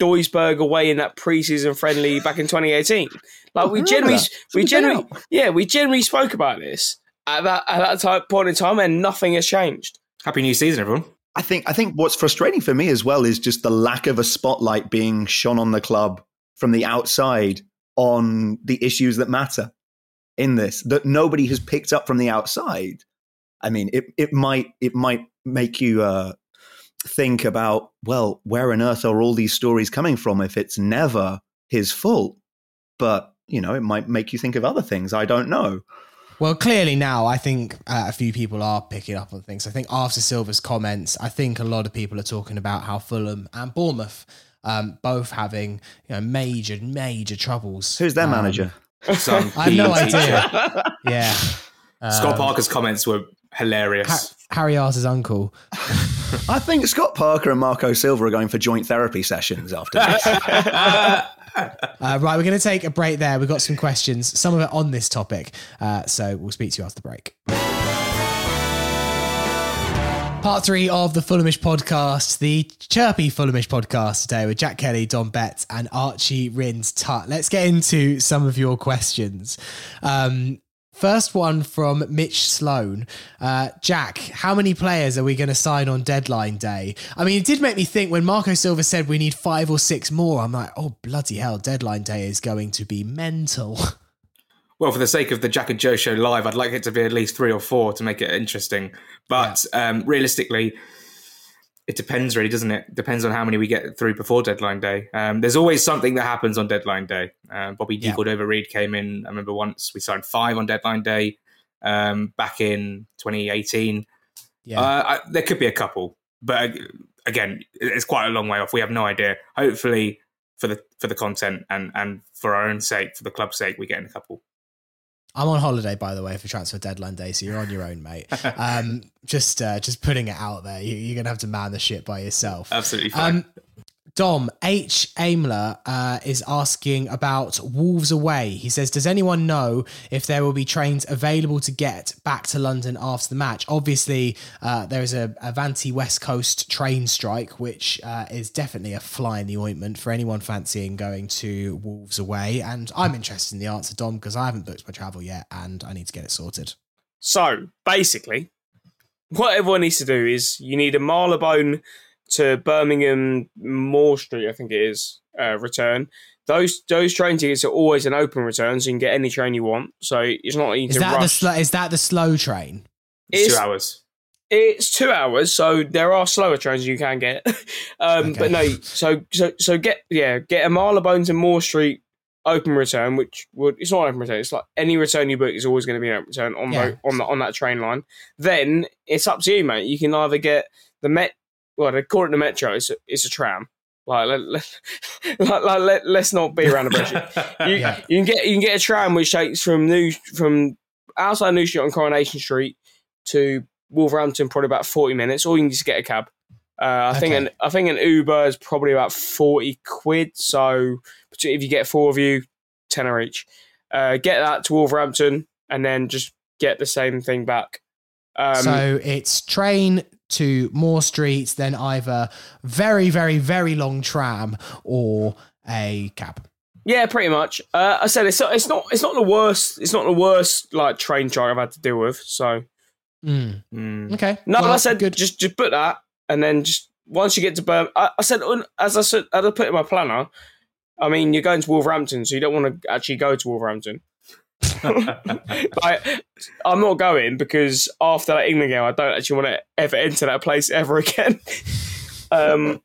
Duisburg away in that preseason friendly back in 2018. Like we generally, we generally, yeah, we generally spoke about this at that at that time, point in time, and nothing has changed. Happy new season, everyone. I think I think what's frustrating for me as well is just the lack of a spotlight being shone on the club from the outside on the issues that matter in this that nobody has picked up from the outside. I mean, it it might it might make you uh, think about well, where on earth are all these stories coming from if it's never his fault? But you know, it might make you think of other things. I don't know. Well, clearly now, I think uh, a few people are picking up on things. I think after Silva's comments, I think a lot of people are talking about how Fulham and Bournemouth um, both having you know major, major troubles. Who's their Um, manager? Some I have no teacher. idea. Yeah, Scott Um, Parker's comments were hilarious. Ha- Harry Arse's uncle. I think Scott Parker and Marco Silva are going for joint therapy sessions after this. Uh, right, we're going to take a break there. We've got some questions, some of it on this topic. Uh, so we'll speak to you after the break. Part three of the Fulhamish podcast, the chirpy Fulhamish podcast today with Jack Kelly, Dom Betts, and Archie Rhind-Tutt. Let's get into some of your questions. Um, First one from Mitch Sloan. Uh, Jack, how many players are we going to sign on deadline day? I mean, it did make me think when Marco Silva said we need five or six more. I'm like, oh, bloody hell, deadline day is going to be mental. Well, for the sake of the Jack and Joe show live, I'd like it to be at least three or four to make it interesting. But yeah. um, realistically, it depends, really, doesn't it? Depends on how many we get through before deadline day. Um, there's always something that happens on deadline day. Um, Bobby De Cordova-Reid came in. I remember once we signed five on deadline day um, back in 2018. Yeah. Uh, I, there could be a couple, but uh, again, it's quite a long way off. We have no idea. Hopefully, for the for the content and and for our own sake, for the club's sake, we get in a couple. I'm on holiday, by the way, for transfer deadline day, so you're on your own, mate. Um, just, uh, just putting it out there. You, are gonna have to man the shit by yourself. Absolutely fine. Um, Dom H. Aimler uh, is asking about Wolves away. He says, Does anyone know if there will be trains available to get back to London after the match? Obviously, uh, there is a Avanti West Coast train strike, which uh, is definitely a fly in the ointment for anyone fancying going to Wolves away. And I'm interested in the answer, Dom, because I haven't booked my travel yet and I need to get it sorted. So basically, what everyone needs to do is you need a Marylebone to Birmingham Moor Street, I think it is, uh, return. Those those train tickets are always an open return, so you can get any train you want. So it's not easy. you is that rush. The sl- is that the slow train? It's, it's two hours. It's two hours, so there are slower trains you can get. um, okay. But no, so so so get yeah, get a Marylebone to Moor Street open return, which would it's not open return. It's like any return you book is always going to be an open return on yeah. the, on the, on that train line. Then it's up to you, mate. You can either get the Met well, according to Metro, it's a, it's a tram. Like, let, let, like, let, let's not be around the bush. You, yeah. you, can get you can get a tram which takes from New from outside New Street on Corporation Street to Wolverhampton, probably about forty minutes, or you can just get a cab. Uh, I okay. think an I think an Uber is probably about forty quid. So if you get four of you, tenner each. Uh, get that to Wolverhampton, and then just get the same thing back. Um, so it's train to more streets than either very, very, very long tram or a cab. Yeah, pretty much. Uh, I said it's it's not it's not the worst it's not the worst like train strike I've had to deal with. So, mm. Mm. okay. No, well, I said good. just just put that, and then just once you get to Birmingham, I, I said as I said as I put in my planner. I mean, you're going to Wolverhampton, so you don't want to actually go to Wolverhampton. like, I'm not going because after that England game, I don't actually want to ever enter that place ever again. um,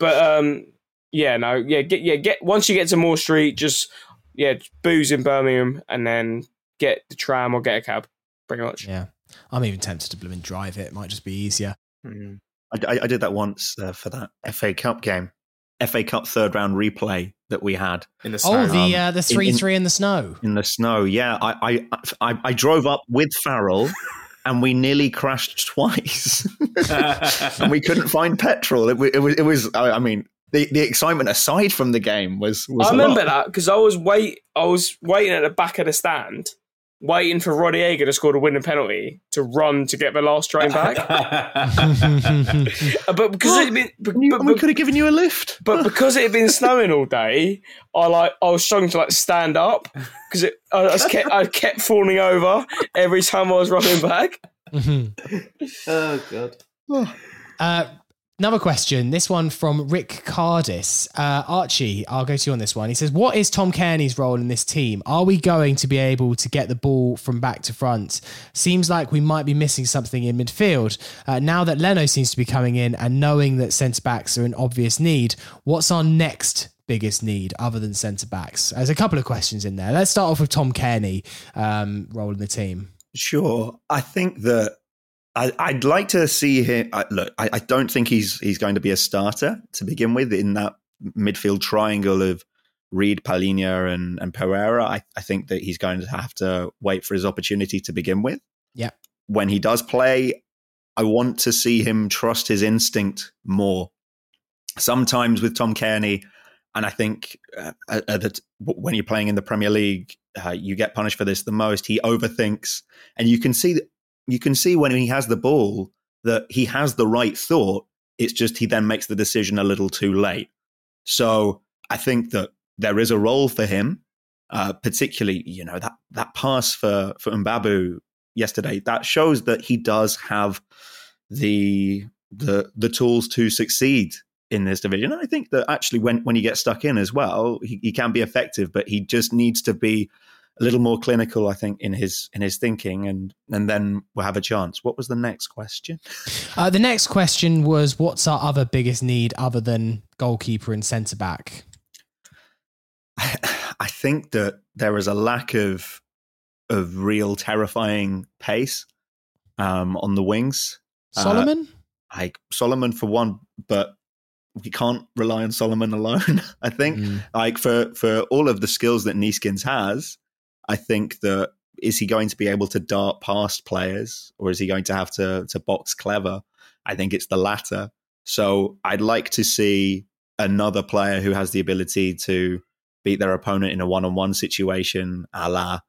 but um, yeah, no, yeah, get yeah, get once you get to Moor Street, just yeah, booze in Birmingham, and then get the tram or get a cab. Pretty much. Yeah, I'm even tempted to bloom and drive it. It might just be easier. Mm. I, I, did that once uh, for that FA Cup game. FA Cup third round replay that we had in the oh, snow. Oh, the uh, the three in, three in the snow. In the snow, yeah. I I I, I drove up with Farrell. and we nearly crashed twice, and we couldn't find petrol. It, it was, it was. I mean, the, the excitement aside from the game was. was I remember lot. that because I was wait, I was waiting at the back of the stand, waiting for Roddy Rodallega to score the winning penalty to run to get the last train back. but because it had been, but, but, we could have given you a lift. But because it had been snowing all day, I like I was struggling to like stand up because it I, I, kept I kept falling over every time I was running back. oh god. Uh, Another question. This one from Rick Cardis. Uh, Archie, I'll go to you on this one. He says, What is Tom Cairney's role in this team? Are we going to be able to get the ball from back to front? Seems like we might be missing something in midfield. Uh, now that Leno seems to be coming in and knowing that centre backs are an obvious need, what's our next biggest need other than centre backs? There's a couple of questions in there. Let's start off with Tom Cairney um, role in the team. Sure. I think that I, would like to see him. I, look, I, I, don't think he's he's going to be a starter to begin with in that midfield triangle of Reid, Palhinha, and and Pereira. I, I think that he's going to have to wait for his opportunity to begin with. Yeah. When he does play, I want to see him trust his instinct more. Sometimes with Tom Cairney, and I think uh, uh, that when you're playing in the Premier League, uh, you get punished for this the most. He overthinks, and you can see that you can see when he has the ball that he has the right thought. It's just he then makes the decision a little too late. So I think that there is a role for him. Uh, particularly, you know that that pass for for Mbabu yesterday that shows that he does have the the the tools to succeed in this division. And I think that actually when when you get stuck in as well, he, he can be effective, but he just needs to be a little more clinical, I think, in his in his thinking, and and then we'll have a chance. What was the next question? Uh, the next question was, what's our other biggest need other than goalkeeper and centre back? I think that there is a lack of of real terrifying pace um, on the wings. Uh, Solomon, uh, like Solomon for one, but we can't rely on Solomon alone. I think, mm. like for for all of the skills that Neeskens has, I think that is he going to be able to dart past players, or is he going to have to to box clever? I think it's the latter. So I'd like to see another player who has the ability to beat their opponent in a one on one situation, a la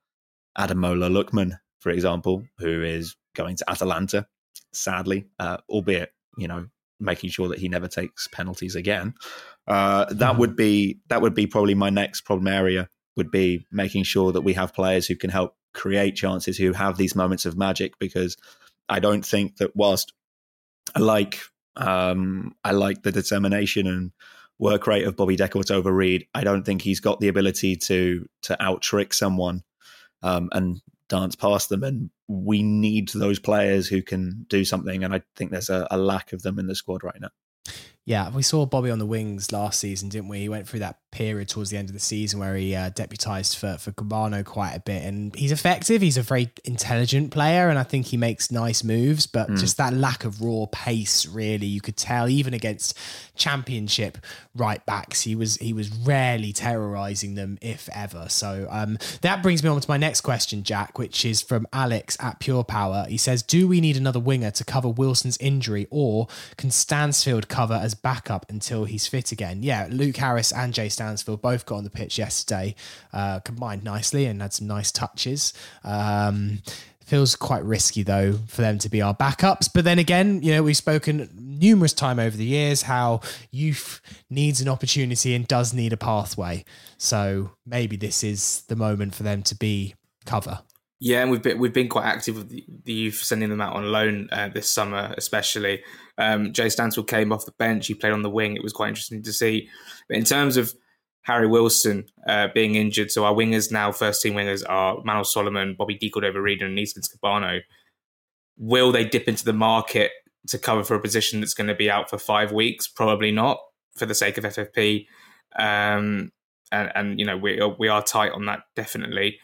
Ademola Lookman, for example, who is going to Atalanta, sadly, uh, albeit, you know, making sure that he never takes penalties again. Uh, that mm would be that would be probably my next problem area would be making sure that we have players who can help create chances, who have these moments of magic. Because I don't think that whilst I like um, I like the determination and work rate of Bobby De Cordova-Reid, I don't think he's got the ability to to out trick someone um, and dance past them. And we need those players who can do something. And I think there's a, a lack of them in the squad right now. Yeah, we saw Bobby on the wings last season, didn't we? He went through that period towards the end of the season where he uh, deputized for for Kebano quite a bit, and he's effective. He's a very intelligent player, and I think he makes nice moves. But mm. just that lack of raw pace, really, you could tell even against Championship right backs, he was he was rarely terrorizing them, if ever. So um, that brings me on to my next question, Jack, which is from Alex at Pure Power. He says, "Do we need another winger to cover Wilson's injury, or can Stansfield cover as backup until he's fit again. Yeah, Luke Harris and Jay Stansfield both got on the pitch yesterday, uh, combined nicely and had some nice touches. Um, feels quite risky though for them to be our backups. But then again, you know, we've spoken numerous time over the years how youth needs an opportunity and does need a pathway. So maybe this is the moment for them to be cover. Yeah, and we've been we've been quite active with the, youth, sending them out on loan uh, this summer, especially. Um, Jay Stansfield came off the bench; he played on the wing. It was quite interesting to see. But in terms of Harry Wilson uh, being injured, so our wingers now, first team wingers, are Manor Solomon, Bobby De Cordova-Reid, and Neeskens Kebano. Will they dip into the market to cover for a position that's going to be out for five weeks? Probably not, for the sake of FFP. Um, and, and you know we we are tight on that definitely.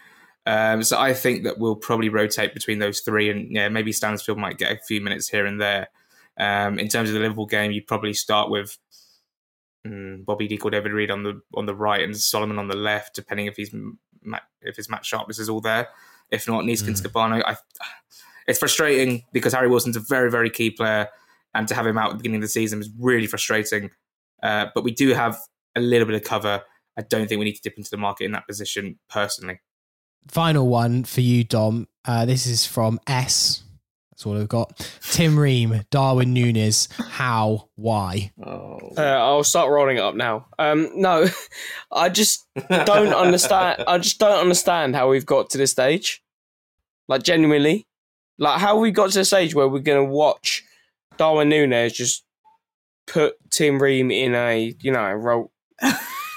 Um, so I think that we'll probably rotate between those three, and yeah, maybe Stansfield might get a few minutes here and there. Um, in terms of the Liverpool game, you'd probably start with um, Bobby De Cordova-Reid on the on the right and Solomon on the left, depending if he's if his match sharpness is all there. If not, Neeskens mm. Kebano. I, it's frustrating because Harry Wilson's a very very key player, and to have him out at the beginning of the season was really frustrating. Uh, but we do have a little bit of cover. I don't think we need to dip into the market in that position personally final one for you, Dom. Uh, this is from S. That's all I've got. Tim Ream, Darwin Nunez. How? Why? Oh. Uh, I'll start rolling it up now. Um, no, I just don't understand. I just don't understand how we've got to this stage. Like genuinely, like how we got to the stage where we're going to watch Darwin Nunez just put Tim Ream in a you know a role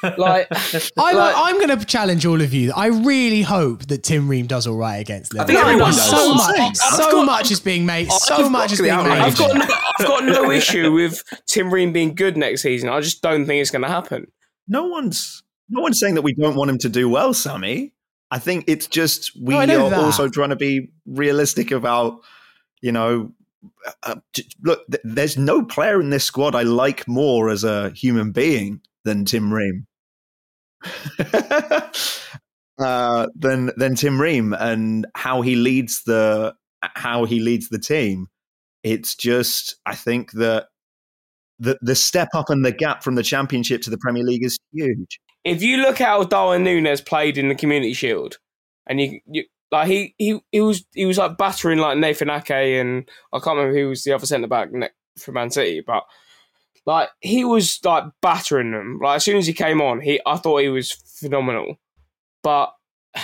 like, I'm, like, I'm going to challenge all of you. I really hope that Tim Ream does all right against Liverpool. I think everyone does. So much, so got, much is being made. So much is being made. I've got, no, I've got no issue with Tim Ream being good next season. I just don't think it's going to happen. No one's no one's saying that we don't want him to do well, Sammy. I think it's just we no, are that. also trying to be realistic about, you know, uh, look. Th- there's no player in this squad I like more as a human being than Tim Ream. uh, than than Tim Ream and how he leads the how he leads the team. It's just I think that the the step up and the gap from the Championship to the Premier League is huge. If you look at how Darwin Nunez played in the Community Shield, and you, you like he, he he was he was like battering like Nathan Ake and I can't remember who was the other centre back from Man City, but like he was like battering them. Like as soon as he came on, he I thought he was phenomenal. but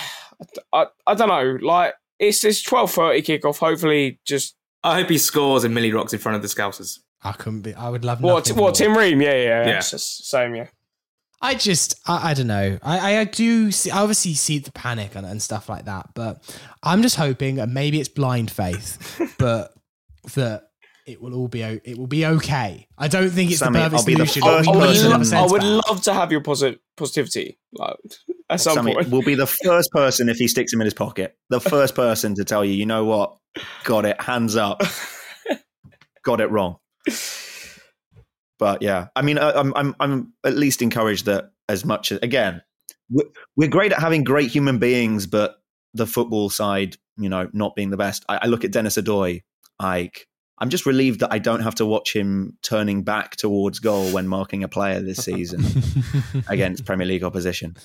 I, I don't know. Like it's it's twelve thirty kickoff. Hopefully, just I hope he scores and Millie rocks in front of the Scousers. I couldn't be. I would love what nothing what more. Tim Ream. Yeah, yeah, Yeah. It's just same. Yeah. I just, I, I don't know. I, I do see, I obviously see the panic and, and stuff like that, but I'm just hoping, and maybe it's blind faith, but that it will all be, it will be okay. I don't think it's Sammy, the perfect I'll be the solution. first I would, person- love, I would back. love to have your posit- positivity. Like at some Sammy point. will be the first person if he sticks him in his pocket. The first person to tell you, you know what, got it, hands up, got it wrong. But yeah, I mean, I- I'm I'm I'm at least encouraged that as much as again, we're, we're great at having great human beings, but the football side, you know, not being the best. I, I look at Denis Odoi, like. I'm just relieved that I don't have to watch him turning back towards goal when marking a player this season against Premier League opposition.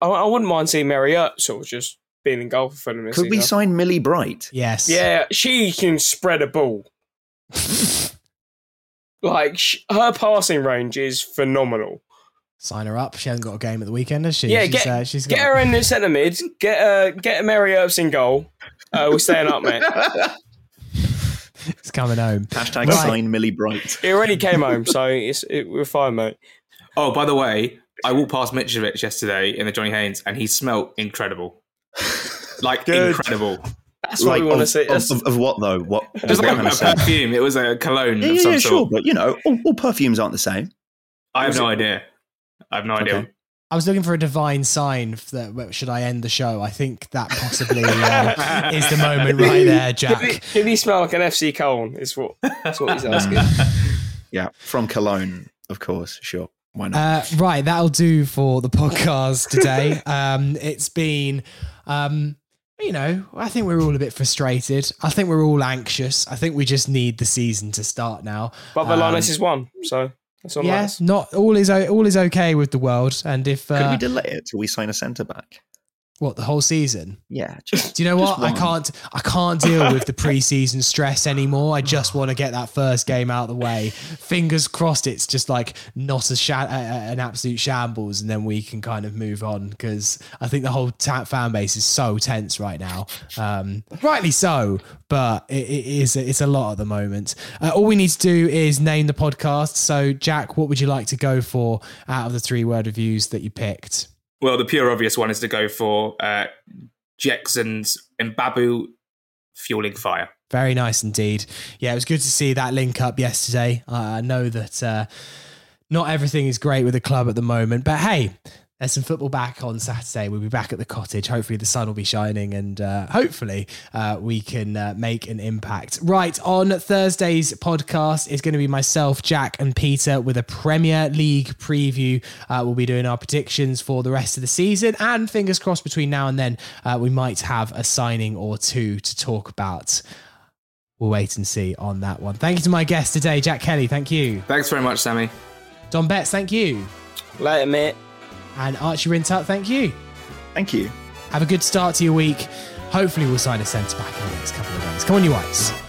I, I wouldn't mind seeing Mary Earps sort of just being in goal for Fulham. this Could we sign Millie Bright? yes. Yeah, she can spread a ball. like sh- her passing range is phenomenal. Sign her up. She hasn't got a game at the weekend, has she? Yeah, she's, get, uh, she's get got- her in the centre mid. Get uh, get Mary Earps in goal. Uh, we're staying up, mate. It's coming home. Hashtag Right. sign Millie Bright. He already came home, so it's it, we're fine, mate. Oh, by the way, I walked past Mitrovic yesterday in the Johnny Haynes, and he smelt incredible. Like Good. incredible. That's what like we want to of, see. of, of, of what though? What? Just what like a, a perfume. It was a cologne Yeah, of yeah, some yeah, sort. sure, but you know, all, all perfumes aren't the same. I have no it- idea. I have no idea. I was looking for a divine sign that should I end the show? I think that possibly uh, is the moment right there, did, he, Jack. did he smell like an FC Cologne? Is what that's what he's asking. Yeah, from Cologne, of course. Sure, why not? Uh, right, that'll do for the podcast today. um, it's been, um, you know, I think we're all a bit frustrated. I think we're all anxious. I think we just need the season to start now. But Valanis Um, is one, so that's all. Yes, not all is all is okay with the world. And if Could uh, we delay it till we sign a centre back? What the whole season, Yeah, just Do you know what? I can't. I can't deal with the preseason stress anymore. I just want to get that first game out of the way. Fingers crossed, it's just like not a sha- uh, an absolute shambles, and then we can kind of move on. Because I think the whole ta- fan base is so tense right now. Um, rightly so, but it, it is it's a lot at the moment. Uh, all we need to do is name the podcast. So, Jack, what would you like to go for out of the three word reviews that you picked? Well, the pure obvious one is to go for uh, Jackson's Mbabu fueling fire. Very nice indeed. Yeah, it was good to see that link up yesterday. Uh, I know that uh, not everything is great with the club at the moment, but hey, there's some football back on Saturday. We'll be back at the cottage. Hopefully, the sun will be shining and uh, hopefully uh, we can uh, make an impact. Right, on Thursday's podcast is going to be myself, Jack, and Peter with a Premier League preview. Uh, we'll be doing our predictions for the rest of the season, and fingers crossed between now and then, uh, we might have a signing or two to talk about. We'll wait and see on that one. Thank you to my guest today, Jack Kelly. Thank you. Thanks very much, Sammy. Dom Betts, thank you. Later, mate. And Archie Rhind-Tutt, thank you. thank you. Have a good start to your week. Hopefully, we'll sign a centre back in the next couple of days. Come on, you whites.